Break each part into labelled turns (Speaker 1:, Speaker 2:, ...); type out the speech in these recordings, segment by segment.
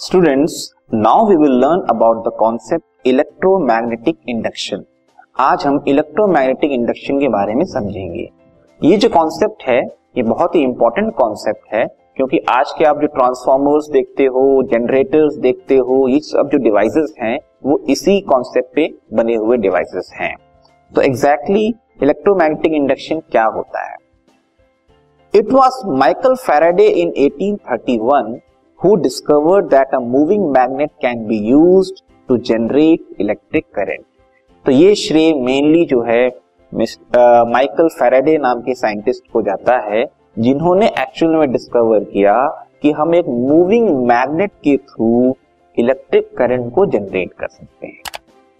Speaker 1: Students now we will learn about the concept electromagnetic induction आज हम electromagnetic induction के बारे में समझेंगे। ये जो कॉन्सेप्ट है, ये बहुत ही इंपॉर्टेंट कॉन्सेप्ट है, क्योंकि आज के आप जो ट्रांसफॉर्मर्स देखते हो जनरेटर्स देखते हो, ये सब जो डिवाइसेस हैं, वो इसी कॉन्सेप्ट पे बने हुए डिवाइसेस हैं। तो एग्जैक्टली इलेक्ट्रोमैग्नेटिक इंडक्शन क्या होता है? It was Michael Faraday in 1831 who discovered that a moving magnet can be use to generate electric current तो ये श्रेय मेनली जो है माइकल फेराडे नाम के साइंटिस्ट को जाता है, जिन्होंने एक्चुअल में डिस्कवर किया कि हम एक मूविंग मैग्नेट के थ्रू इलेक्ट्रिक करंट को जनरेट कर सकते हैं।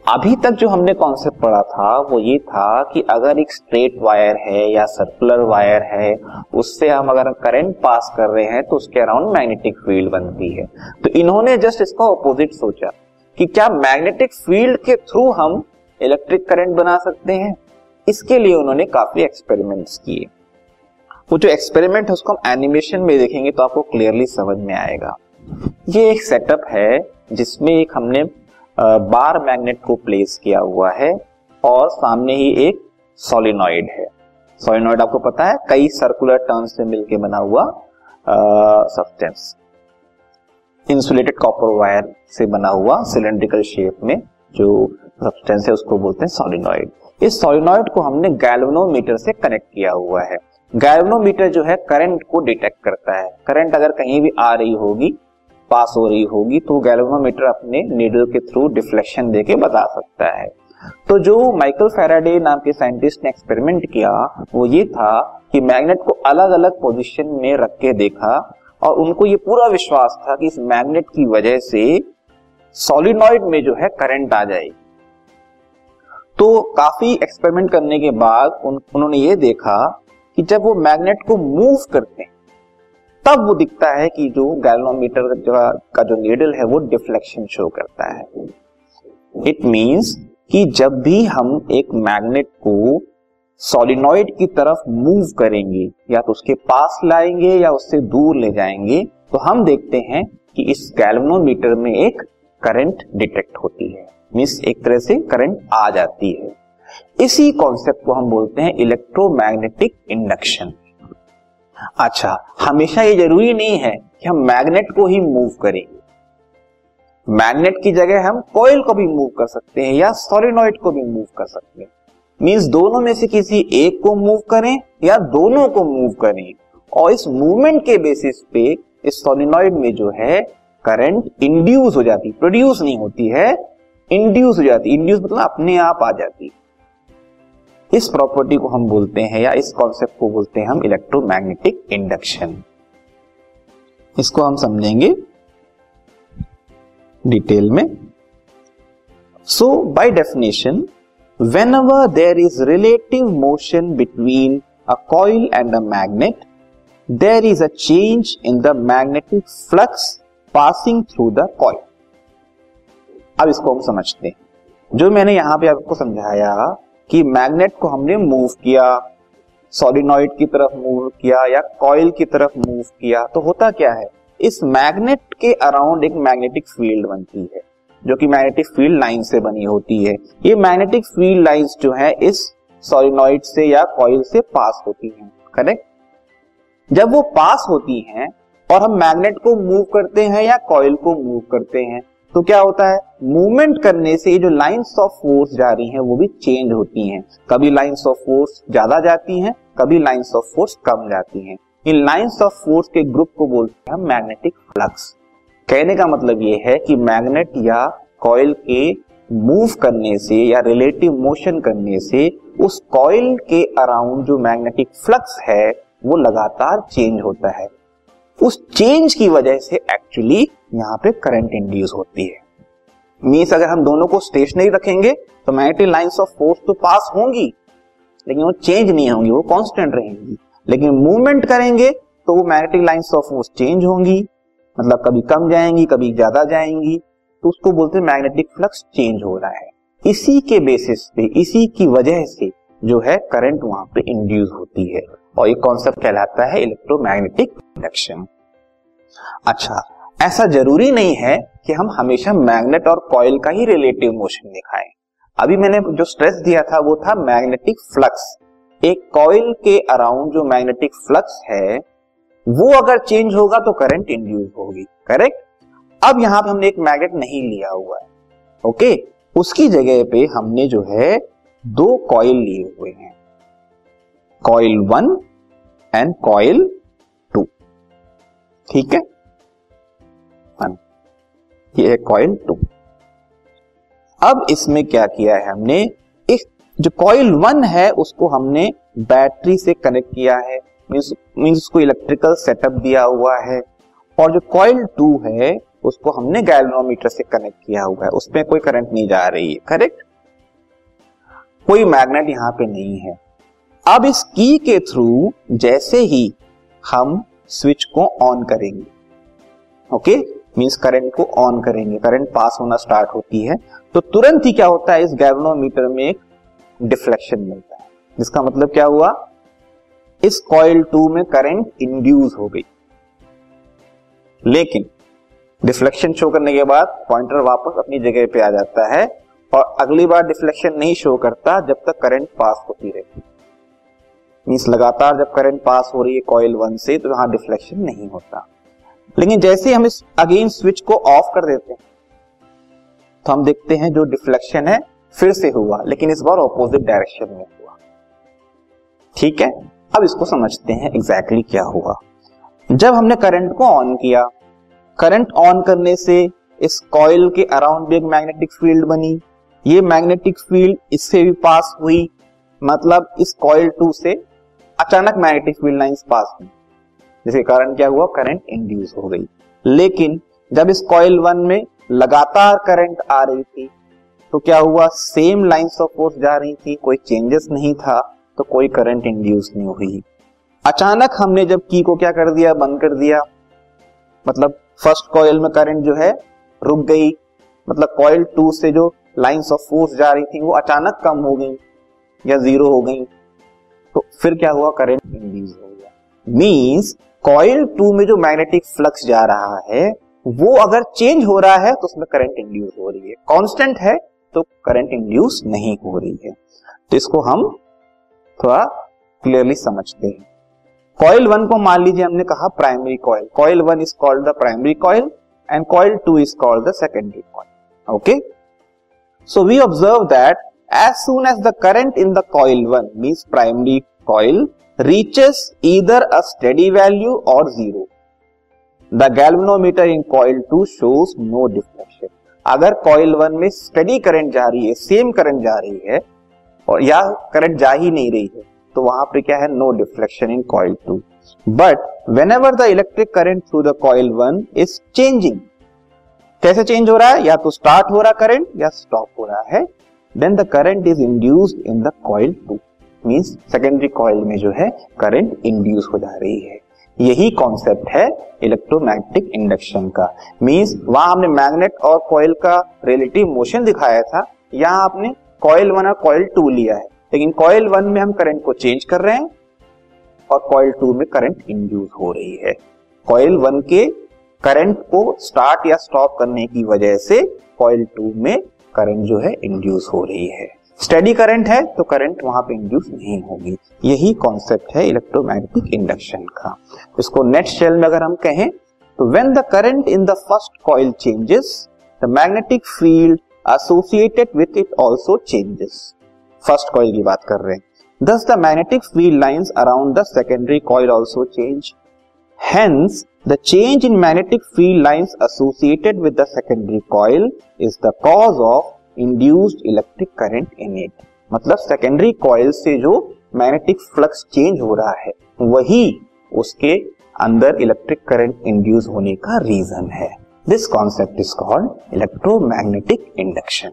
Speaker 1: अभी तक जो हमने कॉन्सेप्ट पढ़ा था, वो ये था कि अगर एक स्ट्रेट वायर है या सर्कुलर वायर है, उससे हम अगर करंट पास कर रहे हैं तो उसके अराउंड मैग्नेटिक फ़ील्ड बनती है। तो इन्होंने जस्ट इसका ऑपोजिट सोचा कि क्या मैग्नेटिक फ़ील्ड के थ्रू हम इलेक्ट्रिक करंट बना सकते हैं? इसके लिए उन्होंने काफ़ी एक्सपेरिमेंट्स किए। वो जो एक्सपेरिमेंट है, उसको हम एनिमेशन में देखेंगे तो आपको क्लियरली समझ में आएगा। ये एक सेटअप है जिसमें एक हमने बार मैग्नेट को प्लेस किया हुआ है और सामने ही एक सोलिनॉइड है। सोलिनॉइड आपको पता है, कई सर्कुलर टर्न से मिलकर बना हुआ सब्सटेंस इंसुलेटेड कॉपर वायर से बना हुआ सिलेंड्रिकल शेप में जो सब्सटेंस है, उसको बोलते हैं सोलिनॉइड इस सोलिनॉइड को हमने गैल्वेनोमीटर से कनेक्ट किया हुआ है। गैल्वेनोमीटर जो है करंट को डिटेक्ट करता है। करंट अगर कहीं भी आ रही होगी पास हो रही होगी तो गैल्वेनोमीटर अपने नीडल के थ्रू डिफ्लेक्शन देके बता सकता है। तो जो माइकल फेराडे नाम के साइंटिस्ट ने एक्सपेरिमेंट किया वो ये था कि मैग्नेट को अलग अलग पोजीशन में रख के देखा और उनको ये पूरा विश्वास था कि इस मैग्नेट की वजह से सॉलिनॉइड में जो है करंट आ जाएगी। तो काफ़ी एक्सपेरिमेंट करने के बाद उन, उन्होंने ये देखा कि जब वो मैग्नेट को मूव करते हैं तब वो दिखता है कि जो गैल्वेनोमीटर का जो नीडल है, वो डिफ्लेक्शन शो करता है। इट मींस कि जब भी हम एक मैग्नेट को सॉलिनॉइड की तरफ़ मूव करेंगे, या तो उसके पास लाएँगे, या उससे दूर ले जाएँगे तो हम देखते हैं कि इस गैल्वेनोमीटर में एक करंट डिटेक्ट होती है। मीन्स एक तरह से करंट आ जाती है। इसी कॉन्सेप्ट को हम बोलते हैं इलेक्ट्रोमैग्नेटिक इंडक्शन अच्छा हमेशा ये ज़रूरी नहीं है कि हम मैग्नेट को ही मूव करेंगे मैग्नेट की जगह हम कॉइल को भी मूव कर सकते हैं या सोलिनॉइड को भी मूव कर सकते हैं। मीन्स दोनों में से किसी एक को मूव करें या दोनों को मूव करें। और इस मूवमेंट के बेसिस पे इस सोलिनॉइड में जो है करंट इंड्यूस हो जाती प्रोड्यूस नहीं होती है इंड्यूस हो जाती। इंड्यूस मतलब अपने आप आ जाती। इस प्रॉपर्टी को हम बोलते हैं या इस कॉन्सेप्ट को बोलते हैं हम इलेक्ट्रोमैग्नेटिक इंडक्शन इसको हम समझेंगे डिटेल में. So by definition whenever there is relative motion between a coil and a magnet there is a change in the magnetic flux passing through the coil अब इसको हम समझते हैं। जो मैंने यहाँ पे आपको समझाया कि मैग्नेट को हमने मूव किया, सॉलिनॉइड की तरफ़ मूव किया या कॉइल की तरफ़ मूव किया तो होता क्या है? इस मैग्नेट के अराउंड एक मैग्नेटिक फ़ील्ड बनती है, जो कि मैग्नेटिक फ़ील्ड लाइन से बनी होती है। ये मैग्नेटिक फ़ील्ड लाइंस जो है, इस सॉलिनॉइड से या कॉइल से पास होती हैं, करेक्ट? जब वो पास होती हैं और हम मैग्नेट को मूव करते हैं या कॉइल को मूव करते हैं तो क्या होता है? मूवमेंट करने से जो लाइंस ऑफ़ फोर्स जा रही हैं, वो भी चेंज होती हैं। कभी लाइंस ऑफ़ फोर्स ज़्यादा जाती हैं, कभी लाइंस ऑफ़ फोर्स कम जाती हैं। इन लाइंस ऑफ़ फोर्स के ग्रुप को बोलते हैं मैग्नेटिक फ्लक्स कहने का मतलब ये है कि मैग्नेट या कॉइल के मूव करने से या रिलेटिव मोशन करने से उस कॉइल के अराउंड जो मैग्नेटिक फ्लक्स है, वो लगातार चेंज होता है। उस चेंज की वजह से एक्चुअली यहाँ पे करंट इंड्यूस होती है। मीन्स अगर हम दोनों को स्टेशनरी रखेंगे तो मैग्नेटिक लाइंस ऑफ़ फोर्स तो पास होंगी, लेकिन वो चेंज नहीं होंगी, वो कांस्टेंट रहेंगी। लेकिन मूवमेंट करेंगे तो वो magnetic lines of force change होंगी मतलब कभी कम जाएँगी, कभी ज़्यादा जाएँगी तो उसको बोलते हैं मैग्नेटिक फ्लक्स चेंज हो रहा है। इसी के बेसिस पे, इसी की वजह से जो है करंट वहाँ पे इंड्यूस होती है। और ये कॉन्सेप्ट कहलाता है इलेक्ट्रोमैग्नेटिक इंडक्शन अच्छा ऐसा ज़रूरी नहीं है कि हम हमेशा मैग्नेट और कॉइल का ही रिलेटिव मोशन दिखाएँ। अभी मैंने जो स्ट्रेस दिया था, वो था मैग्नेटिक फ्लक्स एक कॉइल के अराउंड जो मैग्नेटिक फ्लक्स है, वो अगर चेंज होगा तो करंट इंड्यूस होगी करेक्ट अब यहाँ पर हमने एक मैग्नेट नहीं लिया हुआ है ओके उसकी जगह पे हमने जो है दो कॉइल लिए हुए हैं। Coil one and coil two ठीक है? ये है कॉइल टू अब इसमें क्या किया है हमने? इस जो कॉइल वन है, उसको हमने बैटरी से कनेक्ट किया है। मीन्स उसको इलेक्ट्रिकल सेटअप दिया हुआ है। और जो कॉइल टू है, उसको हमने गैल्वेनोमीटर से कनेक्ट किया हुआ है। उसमें कोई करंट नहीं जा रही है करेक्ट कोई मैग्नेट यहाँ पे नहीं है। अब इस की के थ्रू जैसे ही हम स्विच को ऑन करेंगे ओके मींस करंट को ऑन करेंगे। करंट पास होना स्टार्ट होती है। तो तुरंत ही क्या होता है? इस गैल्वेनोमीटर में एक डिफ्लेक्शन मिलता है। जिसका मतलब क्या हुआ? इस कॉइल टू में करंट इंड्यूस हो गई। लेकिन डिफ्लेक्शन शो करने के बाद पॉइंटर वापस अपनी जगह पे आ जाता है और अगली बार डिफ्लेक्शन नहीं शो करता जब तक करंट पास होती रहती मीन्स लगातार जब करंट पास हो रही है कॉइल वन से तो यहाँ डिफ्लेक्शन नहीं होता। लेकिन जैसे हम इस अगेन स्विच को ऑफ़ कर देते हैं तो हम देखते हैं जो डिफ्लेक्शन है फिर से हुआ, लेकिन इस बार ऑपोजिट डायरेक्शन में हुआ। ठीक है? अब इसको समझते हैं एग्जैक्टली exactly क्या हुआ। जब हमने करंट को ऑन किया करंट ऑन करने से इस कॉइल के अराउंड भी एक मैग्नेटिक फ़ील्ड बनी। ये मैग्नेटिक फ़ील्ड इससे भी पास हुई मतलब इस कॉइल टू से अचानक मैग्नेटिक फ़ील्ड लाइंस पास हुई। जिसके कारण क्या हुआ? करंट इंड्यूस हो गई। लेकिन जब इस कॉइल वन में लगातार करंट आ रही थी तो क्या हुआ? सेम लाइंस ऑफ़ फोर्स जा रही थी, कोई चेंजेस नहीं था तो कोई करंट इंड्यूस नहीं हुई। अचानक हमने जब की को क्या कर दिया? बंद कर दिया। मतलब फ़र्स्ट कॉयल में करंट जो है, रुक गई। मतलब कॉयल टू से जो लाइंस ऑफ़ फोर्स जा रही थी, वो अचानक कम हो गई या ज़ीरो हो गई। तो फिर क्या हुआ? करंट इंड्यूस हो गया। मींस कॉयल टू में जो मैग्नेटिक फ्लक्स जा रहा है, वो अगर चेंज हो रहा है तो उसमें करंट इंड्यूस हो रही है। कांस्टेंट है तो करंट इंड्यूस नहीं हो रही है। तो इसको हम थोड़ा क्लियरली समझते हैं। कॉइल वन को मान लीजिए, हमने कहा primary coil coil one is called the primary coil and coil two is called the secondary coil okay so we observe that as soon as the current in the coil one means primary coil reaches either a steady value और zero the galvanometer in coil two shows no deflection अगर coil one में steady current जा रही है same current जा रही है और या करंट जा ही नहीं रही है तो वहाँ पर क्या है no deflection in coil two but whenever the electric current through the coil one is changing कैसे चेंज हो रहा है या तो स्टार्ट हो रहा करंट या स्टॉप हो रहा है then the current is induced in the coil two means secondary coil में जो है करंट इंड्यूस हो जा रही है। यही कॉन्सेप्ट है इलेक्ट्रोमैग्नेटिक इंडक्शन का। मीन्स वहाँ हमने मैग्नेट और कॉइल का रिलेटिव मोशन दिखाया था। यहाँ आपने कॉइल वन और कॉइल टू लिया है। लेकिन कॉइल वन में हम करंट को चेंज कर रहे हैं और कॉइल टू में करंट इंड्यूस हो रही है। कॉइल वन के करंट को स्टार्ट या स्टॉप करने की वजह से कॉइल टू में करंट जो है इंड्यूस हो रही है। स्टेडी करंट है तो करंट वहाँ पे इंड्यूस नहीं होगी। यही कॉन्सेप्ट है इलेक्ट्रोमैग्नेटिक इंडक्शन का। इसको नेट शेल में अगर हम कहें तो when the current in the first coil changes the magnetic field associated with it also changes first coil की बात कर रहे हैं। Thus the magnetic field lines around the secondary coil also change hence the change in magnetic field lines associated with the secondary coil is the cause of induced electric current in it मतलब secondary coil से जो magnetic flux change हो रहा है, वही उसके अंदर electric current induce होने का रीजन है। This concept is called electromagnetic induction